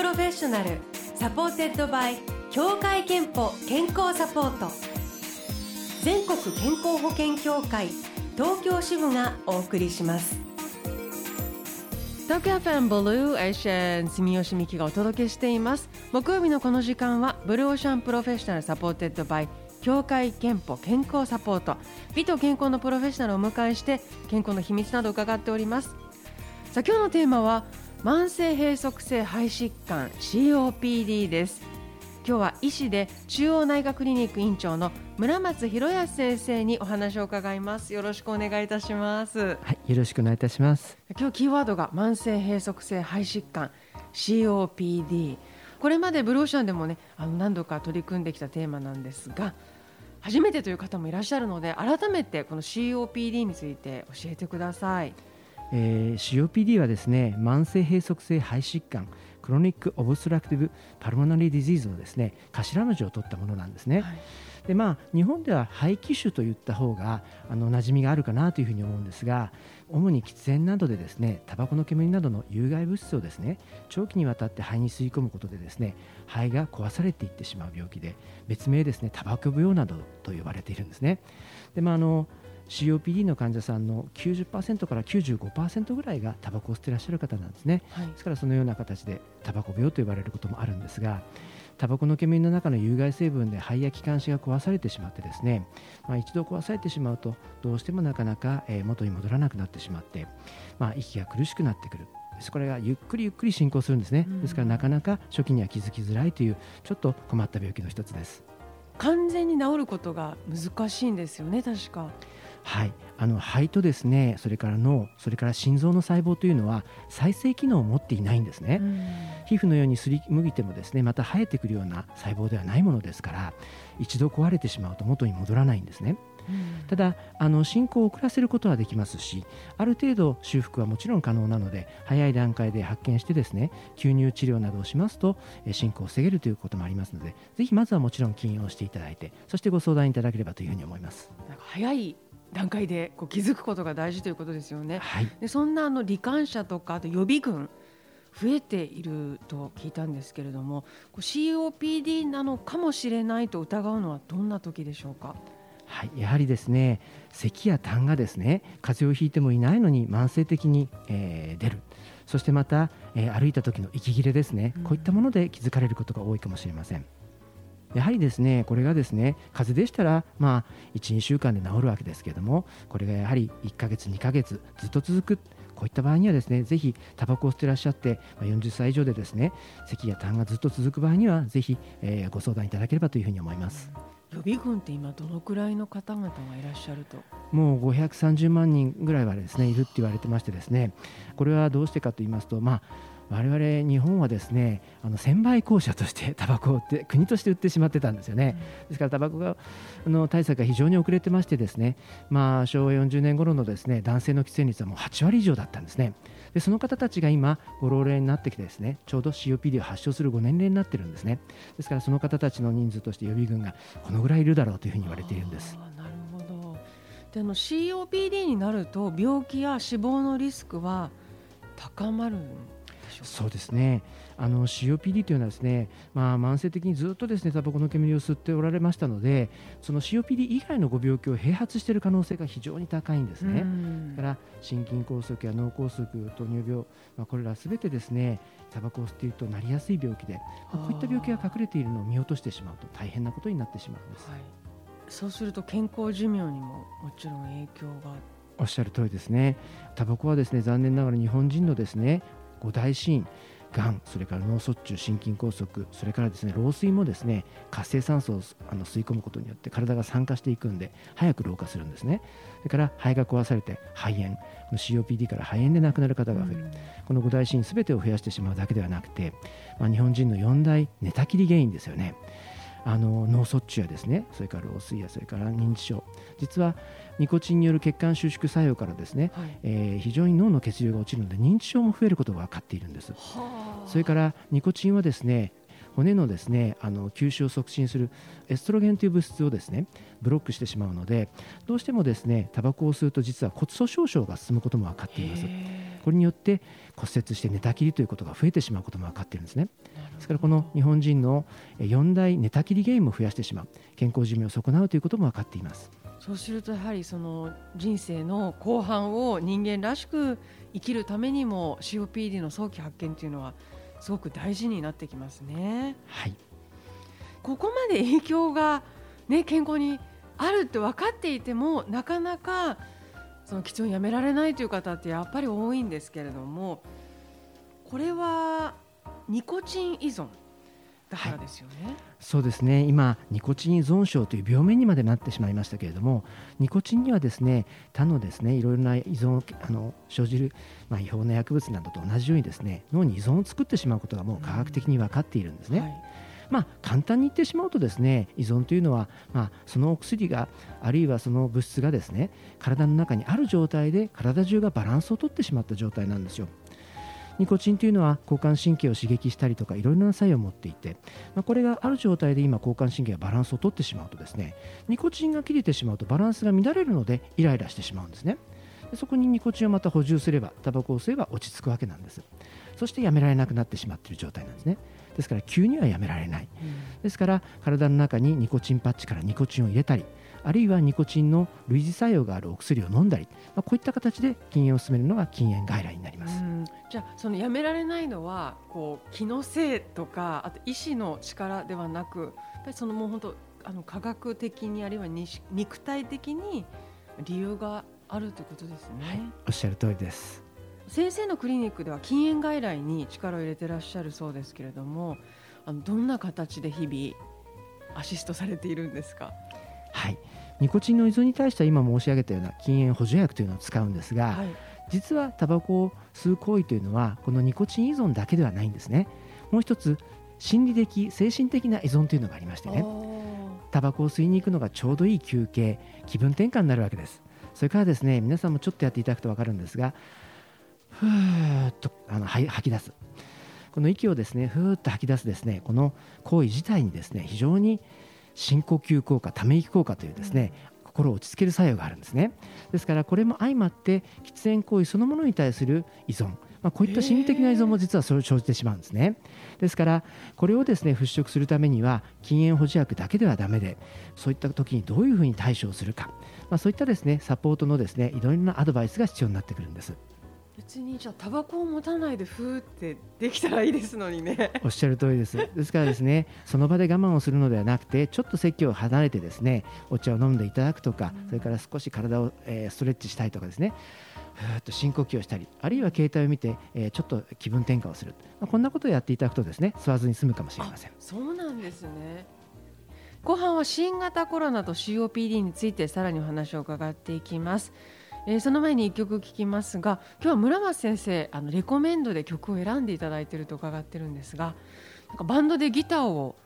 Professional supported by 協会けんぽ健康サポート。全国健康保険協会東京支部がお送りします。東京 FM Blue Ocean 住吉美紀がお届けしています。木曜日のこの時間は Blue Ocean Professional supported by 協会けんぽ健康サポート。美と健康のプロフェッショナルをお迎えして健康の秘密など伺っております。さあ今日のテーマは慢性閉塞性肺疾患 COPD です。今日は医師で中央内科クリニック院長の村松博康先生にお話を伺います。よろしくお願いいたします。はいよろしくお願いいたします。今日キーワードが慢性閉塞性肺疾患 COPD これまでブローシャンでもねあの何度か取り組んできたテーマなんですが初めてという方もいらっしゃるので改めてこの COPD について教えてください、えー、COPD はですね慢性閉塞性肺疾患 Chronic Obstructive Pulmonary Disease のですね頭文字を取ったものなんですね。はいでまあ、日本では肺気腫といった方があの馴染みがあるかなというふうに思うんですが主に喫煙などでですねタバコの煙などの有害物質をですね長期にわたって肺に吸い込むことでですね肺が壊されていってしまう病気で別名ですねタバコ病などと呼ばれているんですね。でまああの COPD の患者さんの90%から95%ぐらいがタバコを吸っていらっしゃる方なんですね、はい、ですからそのような形でタバコ病と呼ばれることもあるんですがタバコの煙の中の有害成分で肺や気管支が壊されてしまってですね、まあ、一度壊されてしまうとどうしてもなかなか元に戻らなくなってしまって、まあ、息が苦しくなってくる。これがゆっくりゆっくり進行するんですね、ですからなかなか初期には気づきづらいというちょっと困った病気の一つです。完全に治ることが難しいんですよね確かはい、あの肺とですねそれから脳それから心臓の細胞というのは再生機能を持っていないんですね、皮膚のようにすりむいてもですねまた生えてくるような細胞ではないものですから一度壊れてしまうと元に戻らないんですね。ただあの進行を遅らせることはできますしある程度修復はもちろん可能なので早い段階で発見してですね吸入治療などをしますと進行を防げるということもありますのでぜひまずはもちろん禁用していただいてそしてご相談いただければというふうに思います。なんか早い段階でこう気づくことが大事ということですよね。はい、でそんなあの罹患者とかあと予備軍増えていると聞いたんですけれども COPD なのかもしれないと疑うのはどんな時でしょうか？はい、やはりですね咳や痰がですね風邪をひいてもいないのに慢性的に、えー、出るそしてまた、えー、歩いた時の息切れですね、こういったもので気づかれることが多いかもしれません。やはりですねこれがですね風邪でしたら、まあ、12週間で治るわけですけれどもこれがやはり1ヶ月2ヶ月ずっと続くこういった場合にはですねぜひタバコを吸ってらっしゃって40歳以上でですね咳や痰がずっと続く場合にはぜひ、えー、ご相談いただければというふうに思います。予備軍って今どのくらいの方々がいらっしゃると？もう530万人ぐらいはですねいるって言われてましてですねこれはどうしてかと言いますとまあ我々日本はですねあの専売公社として タバコを売って国として売ってしまってたんですよね、うん、ですからタバコがの対策が非常に遅れてましてですね、まあ、昭和40年頃のですね男性の喫煙率はもう8割以上だったんですね。でその方たちが今ご老齢になってきてですねちょうど COPD を発症するご年齢になってるんですね。ですからその方たちの人数として予備軍がこのぐらいいるだろうというふうに言われているんです。なるほど。であの COPD になると病気や死亡のリスクは高まるんそうですねあの COPD というのはですね、まあ、慢性的にずっとですねタバコの煙を吸っておられましたのでその COPD 以外のご病気を併発している可能性が非常に高いんですね。だから心筋梗塞や脳梗塞糖尿病、まあ、これらすべてですねタバコを吸っているとなりやすい病気で、まあ、こういった病気が隠れているのを見落としてしまうと大変なことになってしまうんです。はい、そうすると健康寿命にももちろん影響がおっしゃる通りですね。タバコはですね残念ながら日本人のですね五大死因がんそれから脳卒中心筋梗塞それからですね老衰もですね活性酸素をあの吸い込むことによって体が酸化していくんで早く老化するんですね。それから肺が壊されて肺炎 COPD から肺炎で亡くなる方が増える、この五大死因全てを増やしてしまうだけではなくて、まあ、日本人の4大寝たきり原因ですよねあの脳卒中やですねそれから老衰やそれから認知症。実はニコチンによる血管収縮作用からですね、はい、えー、非常に脳の血流が落ちるので認知症も増えることが分かっているんです。それからニコチンはですね骨のですねあの吸収を促進するエストロゲンという物質をですねブロックしてしまうのでどうしてもですねタバコを吸うと実は骨粗しょう症が進むことも分かっています。これによって骨折して寝たきりということが増えてしまうことも分かっているんですねですからこの日本人の4大寝たきり原因も増やしてしまう健康寿命を損なうということも分かっていますそうするとやはりその人生の後半を人間らしく生きるためにも COPD の早期発見というのはすごく大事になってきますね。はいここまで影響が、ね、健康にあるって分かっていてもなかなかその喫煙をやめられないという方ってやっぱり多いんですけれどもこれはニコチン依存だからですよね、はい、そうですね今ニコチン依存症という病名にまでなってしまいましたけれどもニコチンにはですね他のですねいろいろな依存あの生じる、まあ、違法な薬物などと同じようにですね脳に依存を作ってしまうことがもう科学的に分かっているんですね。うんはいまあ、簡単に言ってしまうとですね依存というのは、まあ、そのお薬があるいはその物質がですね体の中にある状態で体中がバランスをとってしまった状態なんですよ。ニコチンというのは交感神経を刺激したりとかいろいろな作用を持っていて、まあ、これがある状態で今交感神経がバランスをとってしまうとですね。ニコチンが切れてしまうとバランスが乱れるのでイライラしてしまうんですね。そこにニコチンをまた補充すればタバコを吸えば落ち着くわけなんです。そしてやめられなくなってしまっている状態なんですね。ですから急にはやめられない、うん、ですから体の中にニコチンパッチからニコチンを入れたりあるいはニコチンの類似作用があるお薬を飲んだり、まあ、こういった形で禁煙を進めるのが禁煙外来になります。じゃあそのやめられないのはこう気のせいとかあと医師の力ではなくやっぱりそのもう本当あの科学的にあるいは肉体的に理由があるということですね、はい、おっしゃる通りです。先生のクリニックでは禁煙外来に力を入れてらっしゃるそうですけれどもあのどんな形で日々アシストされているんですか？はい。ニコチンの依存に対しては今申し上げたような禁煙補助薬というのを使うんですが、はい、実はタバコを吸う行為というのはこのニコチン依存だけではないんですね。もう一つ心理的精神的な依存というのがありましてね。タバコを吸いに行くのがちょうどいい休憩気分転換になるわけです。それからですね皆さんもちょっとやっていただくと分かるんですがふーっとあの吐き出す。この息をですねふーっと吐き出すですねこの行為自体にですね非常に深呼吸効果ため息効果というですね、心を落ち着ける作用があるんですねですからこれも相まって喫煙行為そのものに対する依存まあ、こういった心理的な依存も実は生じてしまうんですね。ですからこれをですね払拭するためには禁煙補助薬だけではだめでそういった時にどういうふうに対処をするか、まあ、そういったですねサポートのですねいろいろなアドバイスが必要になってくるんです。別にじゃあタバコを持たないでふーってできたらいいですのにね。おっしゃる通りです。ですからですね その場で我慢をするのではなくてちょっと席を離れてですねお茶を飲んでいただくとか、それから少し体を、えー、ストレッチしたいとかですねふーっと深呼吸をしたりあるいは携帯を見て、えー、ちょっと気分転換をする、まあ、こんなことをやっていただくとですね吸わずに済むかもしれません。そうなんですね。後半は新型コロナと COPD についてさらにお話を伺っていきますえー、その前に1曲聴きますが今日は村松先生あのレコメンドで曲を選んでいただいていると伺ってるんですがなんかバンドでギターを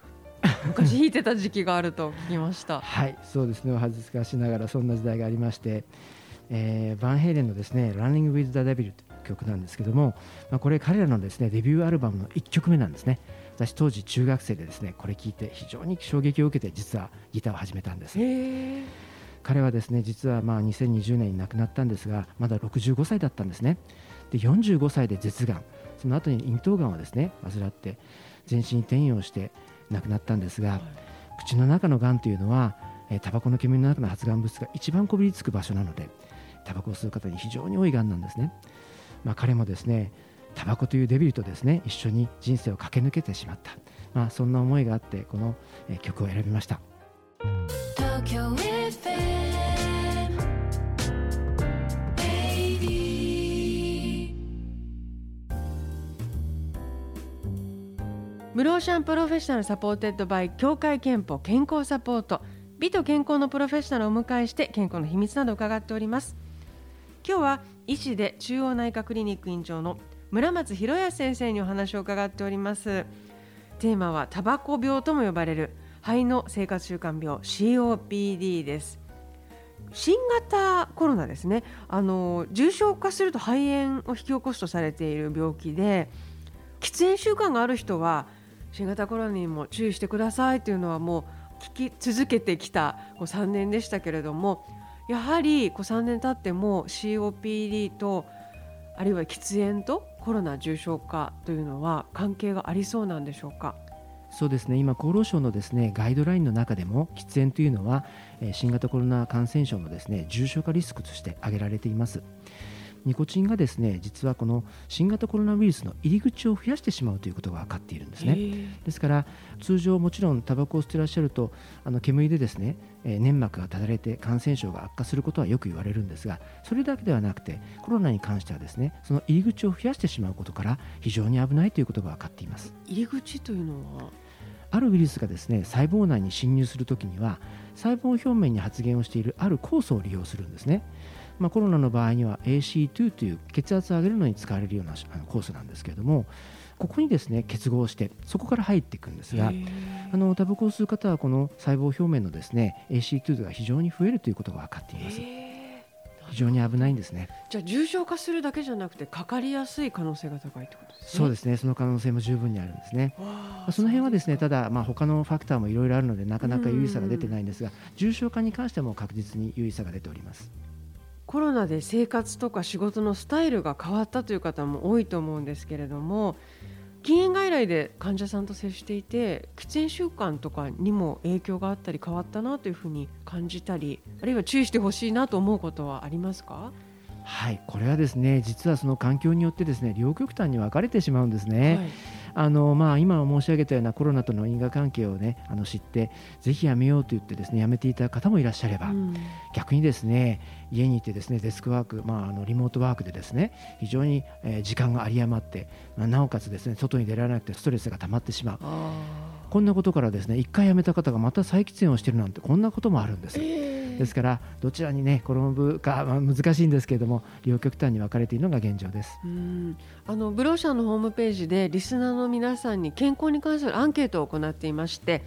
昔弾いてた時期があると聞きました。はいそうですね。お恥ずかしながらそんな時代がありまして、えー、バンヘイレンのですね「Running with the Devil」という曲なんですけども、まあ、これ彼らのですねデビューアルバムの1曲目なんですね。私当時中学生でですねこれ聞いて非常に衝撃を受けて実はギターを始めたんです。彼はですね実はまあ2020年に亡くなったんですがまだ65歳だったんですね。で45歳で舌がん。その後に咽頭がんをですね患って全身転移をして亡くなったんですが、はい、口の中のがんというのはえタバコの煙の中の発がん物質が一番こびりつく場所なのでタバコを吸う方に非常に多いがんなんですね、まあ、彼もですねタバコというデビューとですね一緒に人生を駆け抜けてしまった、まあ、そんな思いがあってこの曲を選びました。 Blue Ocean Professional supported by 協会けんぽ健康サポート。美と健康のプロフェッショナルをお迎えして健康の秘密など伺っております。今日は医師で中央内科クリニック院長の村松博康先生にお話を伺っております。テーマはタバコ病とも呼ばれる。肺の生活習慣病 COPD です。新型コロナですね。あの重症化すると肺炎を引き起こすとされている病気で喫煙習慣がある人は新型コロナにも注意してくださいというのはもう聞き続けてきたこう3年でしたけれどもやはりこう3年経っても COPD とあるいは喫煙とコロナ重症化というのは関係がありそうなんでしょうか？そうですね。今厚労省のですねガイドラインの中でも喫煙というのは新型コロナ感染症のですね重症化リスクとして挙げられています。ニコチンがですね実はこの新型コロナウイルスの入り口を増やしてしまうということが分かっているんですね。ですから通常もちろんタバコを吸ってらっしゃるとあの煙でですね粘膜がただれて感染症が悪化することはよく言われるんですがそれだけではなくてコロナに関してはですねその入り口を増やしてしまうことから非常に危ないということが分かっています。入り口というのは？あるウイルスがですね細胞内に侵入するときには細胞表面に発現をしているある酵素を利用するんですねまあ、コロナの場合には AC2 という血圧を上げるのに使われるようなコースなんですけれどもここにですね結合してそこから入っていくんですがあのタバコを吸う方はこの細胞表面のですね AC2 が非常に増えるということが分かっています。非常に危ないんですね。じゃあ重症化するだけじゃなくてかかりやすい可能性が高いってことですね。そうですね。その可能性も十分にあるんですね。その辺はですね、ただまあ他のファクターもいろいろあるのでなかなか有意差が出てないんですが、重症化に関しても確実に有意差が出ております。コロナで生活とか仕事のスタイルが変わったという方も多いと思うんですけれども禁煙外来で患者さんと接していて喫煙習慣とかにも影響があったり変わったなというふうに感じたりあるいは注意してほしいなと思うことはありますか？はいこれはですね実はその環境によってですね両極端に分かれてしまうんですね。はいあのまあ、今申し上げたようなコロナとの因果関係を、ね、あの知ってぜひやめようと言ってですねやめていた方もいらっしゃれば、うん、逆にですね家にいてですねデスクワーク、まあ、あのリモートワークでですね非常に、えー、時間が有り余って、まあ、なおかつですね外に出られなくてストレスが溜まってしまう。こんなことからですね一回辞めた方がまた再喫煙をしているなんてこんなこともあるんです。えー、ですからどちらにね転ぶか、まあ、難しいんですけれども両極端に分かれているのが現状です。うんあのブローシャーのホームページでリスナーの皆さんに健康に関するアンケートを行っていまして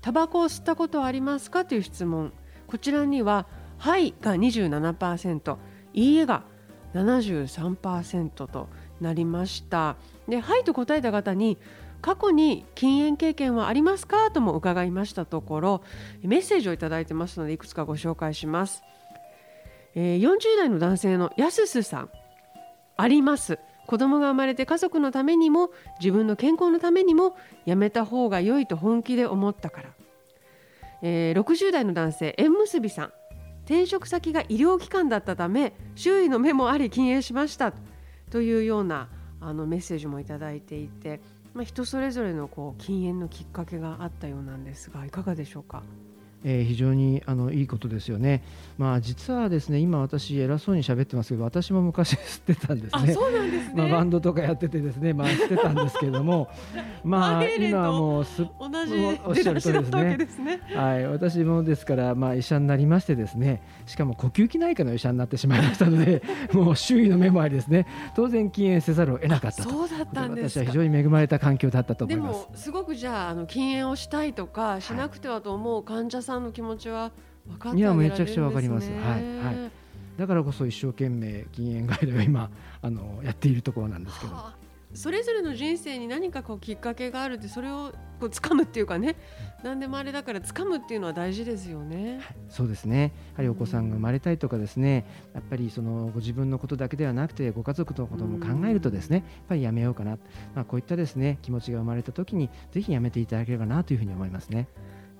タバコを吸ったことはありますかという質問こちらには「はい」が27%「いいえ」が73%となりましたで「はい」と答えた方に過去に禁煙経験はありますか？とも伺いましたところメッセージをいただいてますのでいくつかご紹介します、えー、40代の男性のやすすさんあります。子供が生まれて家族のためにも自分の健康のためにもやめた方が良いと本気で思ったから、えー、60代の男性縁結びさん。転職先が医療機関だったため周囲の目もあり禁煙しました。というようなあのメッセージもいただいていてまあ、人それぞれのこう禁煙のきっかけがあったようなんですがいかがでしょうか？えー、非常にあのいいことですよね。まあ実はですね今私偉そうに喋ってますけど私も昔 吸ってたんですね。そうなんですね。まあバンドとかやっててですねまあ吸ってたんですけれども、まあ今はもうす同じおっしゃるとですね。はい私もですからまあ医者になりましてですねしかも呼吸器内科の医者になってしまいましたので もう周囲の目もありですね当然禁煙せざるを得なかったと。そうだったんです私は非常に恵まれた環境だったと思います。でもすごくじゃああの禁煙をしたいとかしなくてはと思う患者さんの気持ちは分かってね。いやめちゃくちゃわかります。はいはい。だからこそ一生懸命禁煙外来を今 あのやっているところなんですけど。それぞれの人生に何かこうきっかけがあるってそれをこう掴むっていうかね何でもあれだから掴むっていうのは大事ですよね、はい、そうですねやはりお子さんが生まれたいとかですね、やっぱりそのご自分のことだけではなくてご家族のことも考えるとですね、やっぱりやめようかな、まあ、こういったですね気持ちが生まれた時にぜひやめていただければなというふうに思いますね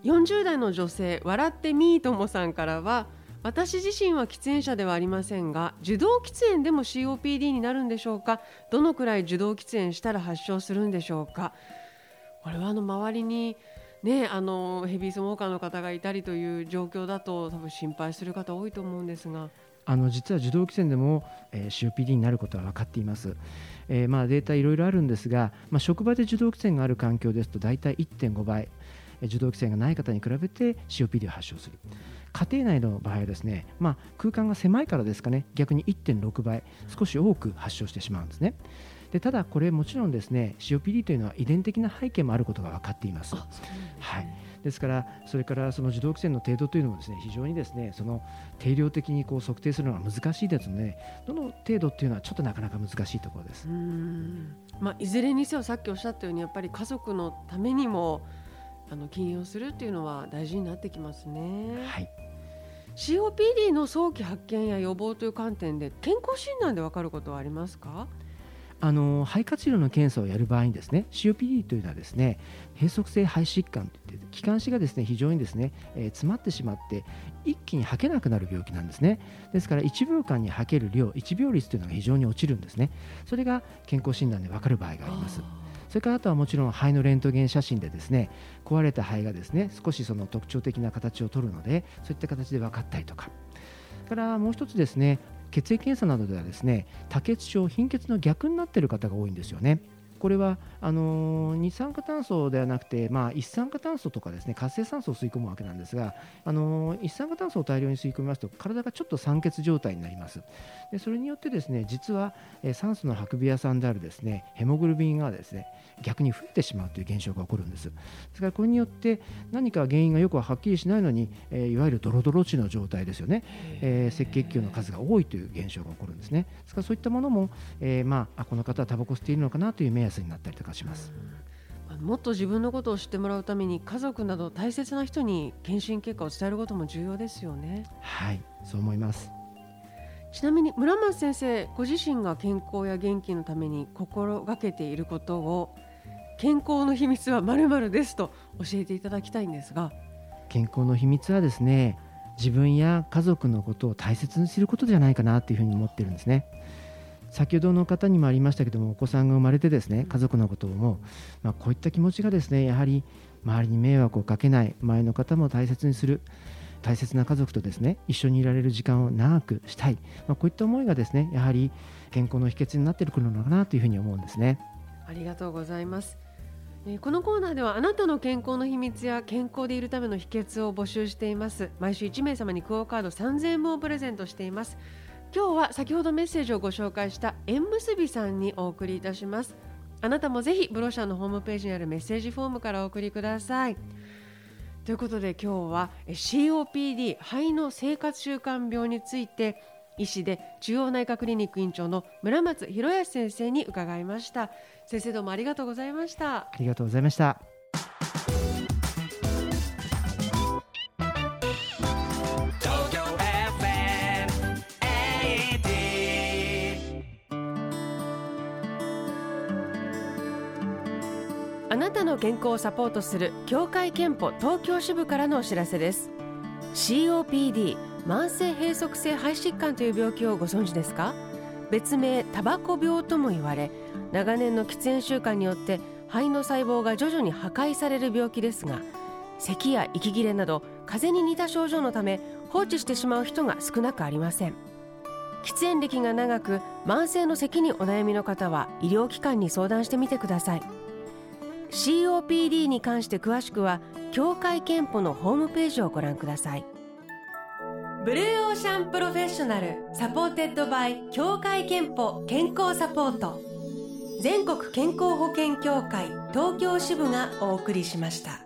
40代の女性笑ってみーともさんからは私自身は喫煙者ではありませんが受動喫煙でも COPD になるんでしょうか？どのくらい受動喫煙したら発症するんでしょうか？これはあの周りにね、あのヘビースモーカーの方がいたりという状況だと多分心配する方多いと思うんですが。あの実は受動喫煙でも、えー、COPD になることは分かっています。えー、まあデータいろいろあるんですが、まあ、職場で受動喫煙がある環境ですと大体1.5倍、受動喫煙がない方に比べて COPD を発症する。家庭内の場合はですね、まあ、空間が狭いからですかね逆に1.6倍少し多く発症してしまうんですね。でただこれもちろんですね COPD というのは遺伝的な背景もあることが分かっています。はい、ですからそれからその受動喫煙の程度というのもですね非常にですねその定量的にこう測定するのが難しいですのでどの程度っていうのはちょっとなかなか難しいところです。まあ、いずれにせよさっきおっしゃったようにやっぱり家族のためにもあの禁煙をするっていうのは大事になってきますね。はい。COPD の早期発見や予防という観点で健康診断でわかることはありますか？あの肺活量の検査をやる場合にですね COPD というのはですね閉塞性肺疾患といって気管支がですね非常にですね、えー、詰まってしまって一気に吐けなくなる病気なんですね。ですから1秒間に吐ける量1秒率というのが非常に落ちるんですね。それが健康診断で分かる場合がありますそれからあとはもちろん肺のレントゲン写真でですね壊れた肺がですね少しその特徴的な形をとるのでそういった形で分かったりとかからもう一つですね血液検査などではですね多血症貧血の逆になっている方が多いんですよね。これはあの二酸化炭素ではなくて、まあ、一酸化炭素とかですね活性酸素を吸い込むわけなんですが、あの一酸化炭素を大量に吸い込みますと体がちょっと酸欠状態になります。でそれによってですね実は、え酸素の運び屋さんであるですねヘモグロビンがですね逆に増えてしまうという現象が起こるんです。ですからこれによって何か原因がよくはっきりしないのに、えいわゆるドロドロ値の状態ですよね、え赤血球の数が多いという現象が起こるんですね。ですからそういったものも、えまあ、この方はタバコ吸っているのかなという目安になったりとかします。もっと自分のことを知ってもらうために家族など大切な人に検診結果を伝えることも重要ですよね。はいそう思いますちなみに村松先生ご自身が健康や元気のために心がけていることを健康の秘密はまるですと教えていただきたいんですが健康の秘密はですね自分や家族のことを大切にすることじゃないかなというふうに思ってるんですね。先ほどの方にもありましたけどもお子さんが生まれてですね家族のことを思う、まあ、こういった気持ちがですねやはり周りに迷惑をかけない周りの方も大切にする大切な家族とですね一緒にいられる時間を長くしたい、まあ、こういった思いがですねやはり健康の秘訣になってくるのかなというふうに思うんですね。ありがとうございます。このコーナーではあなたの健康の秘密や健康でいるための秘訣を募集しています。毎週1名様にクオカード3000円分をプレゼントしています今日は先ほどメッセージをご紹介した縁結びさんにお送りいたします。あなたもぜひブロシャーのホームページにあるメッセージフォームからお送りください。ということで今日は COPD 肺の生活習慣病について医師で中央内科クリニック院長の村松博康先生に伺いました。先生どうもありがとうございました。ありがとうございましたあなた。の健康をサポートする協会憲法東京支部からのお知らせです。COPD 慢性閉塞性肺疾患という病気をご存知ですか？別名タバコ病とも言われ長年の喫煙習慣によって肺の細胞が徐々に破壊される病気ですが咳や息切れなど風邪に似た症状のため放置してしまう人が少なくありません。喫煙歴が長く慢性の咳にお悩みの方は医療機関に相談してみてください。COPD に関して詳しくは協会けんぽのホームページをご覧ください。 Blue Ocean Professional supported by 協会けんぽ健康サポート。全国健康保険協会東京支部がお送りしました。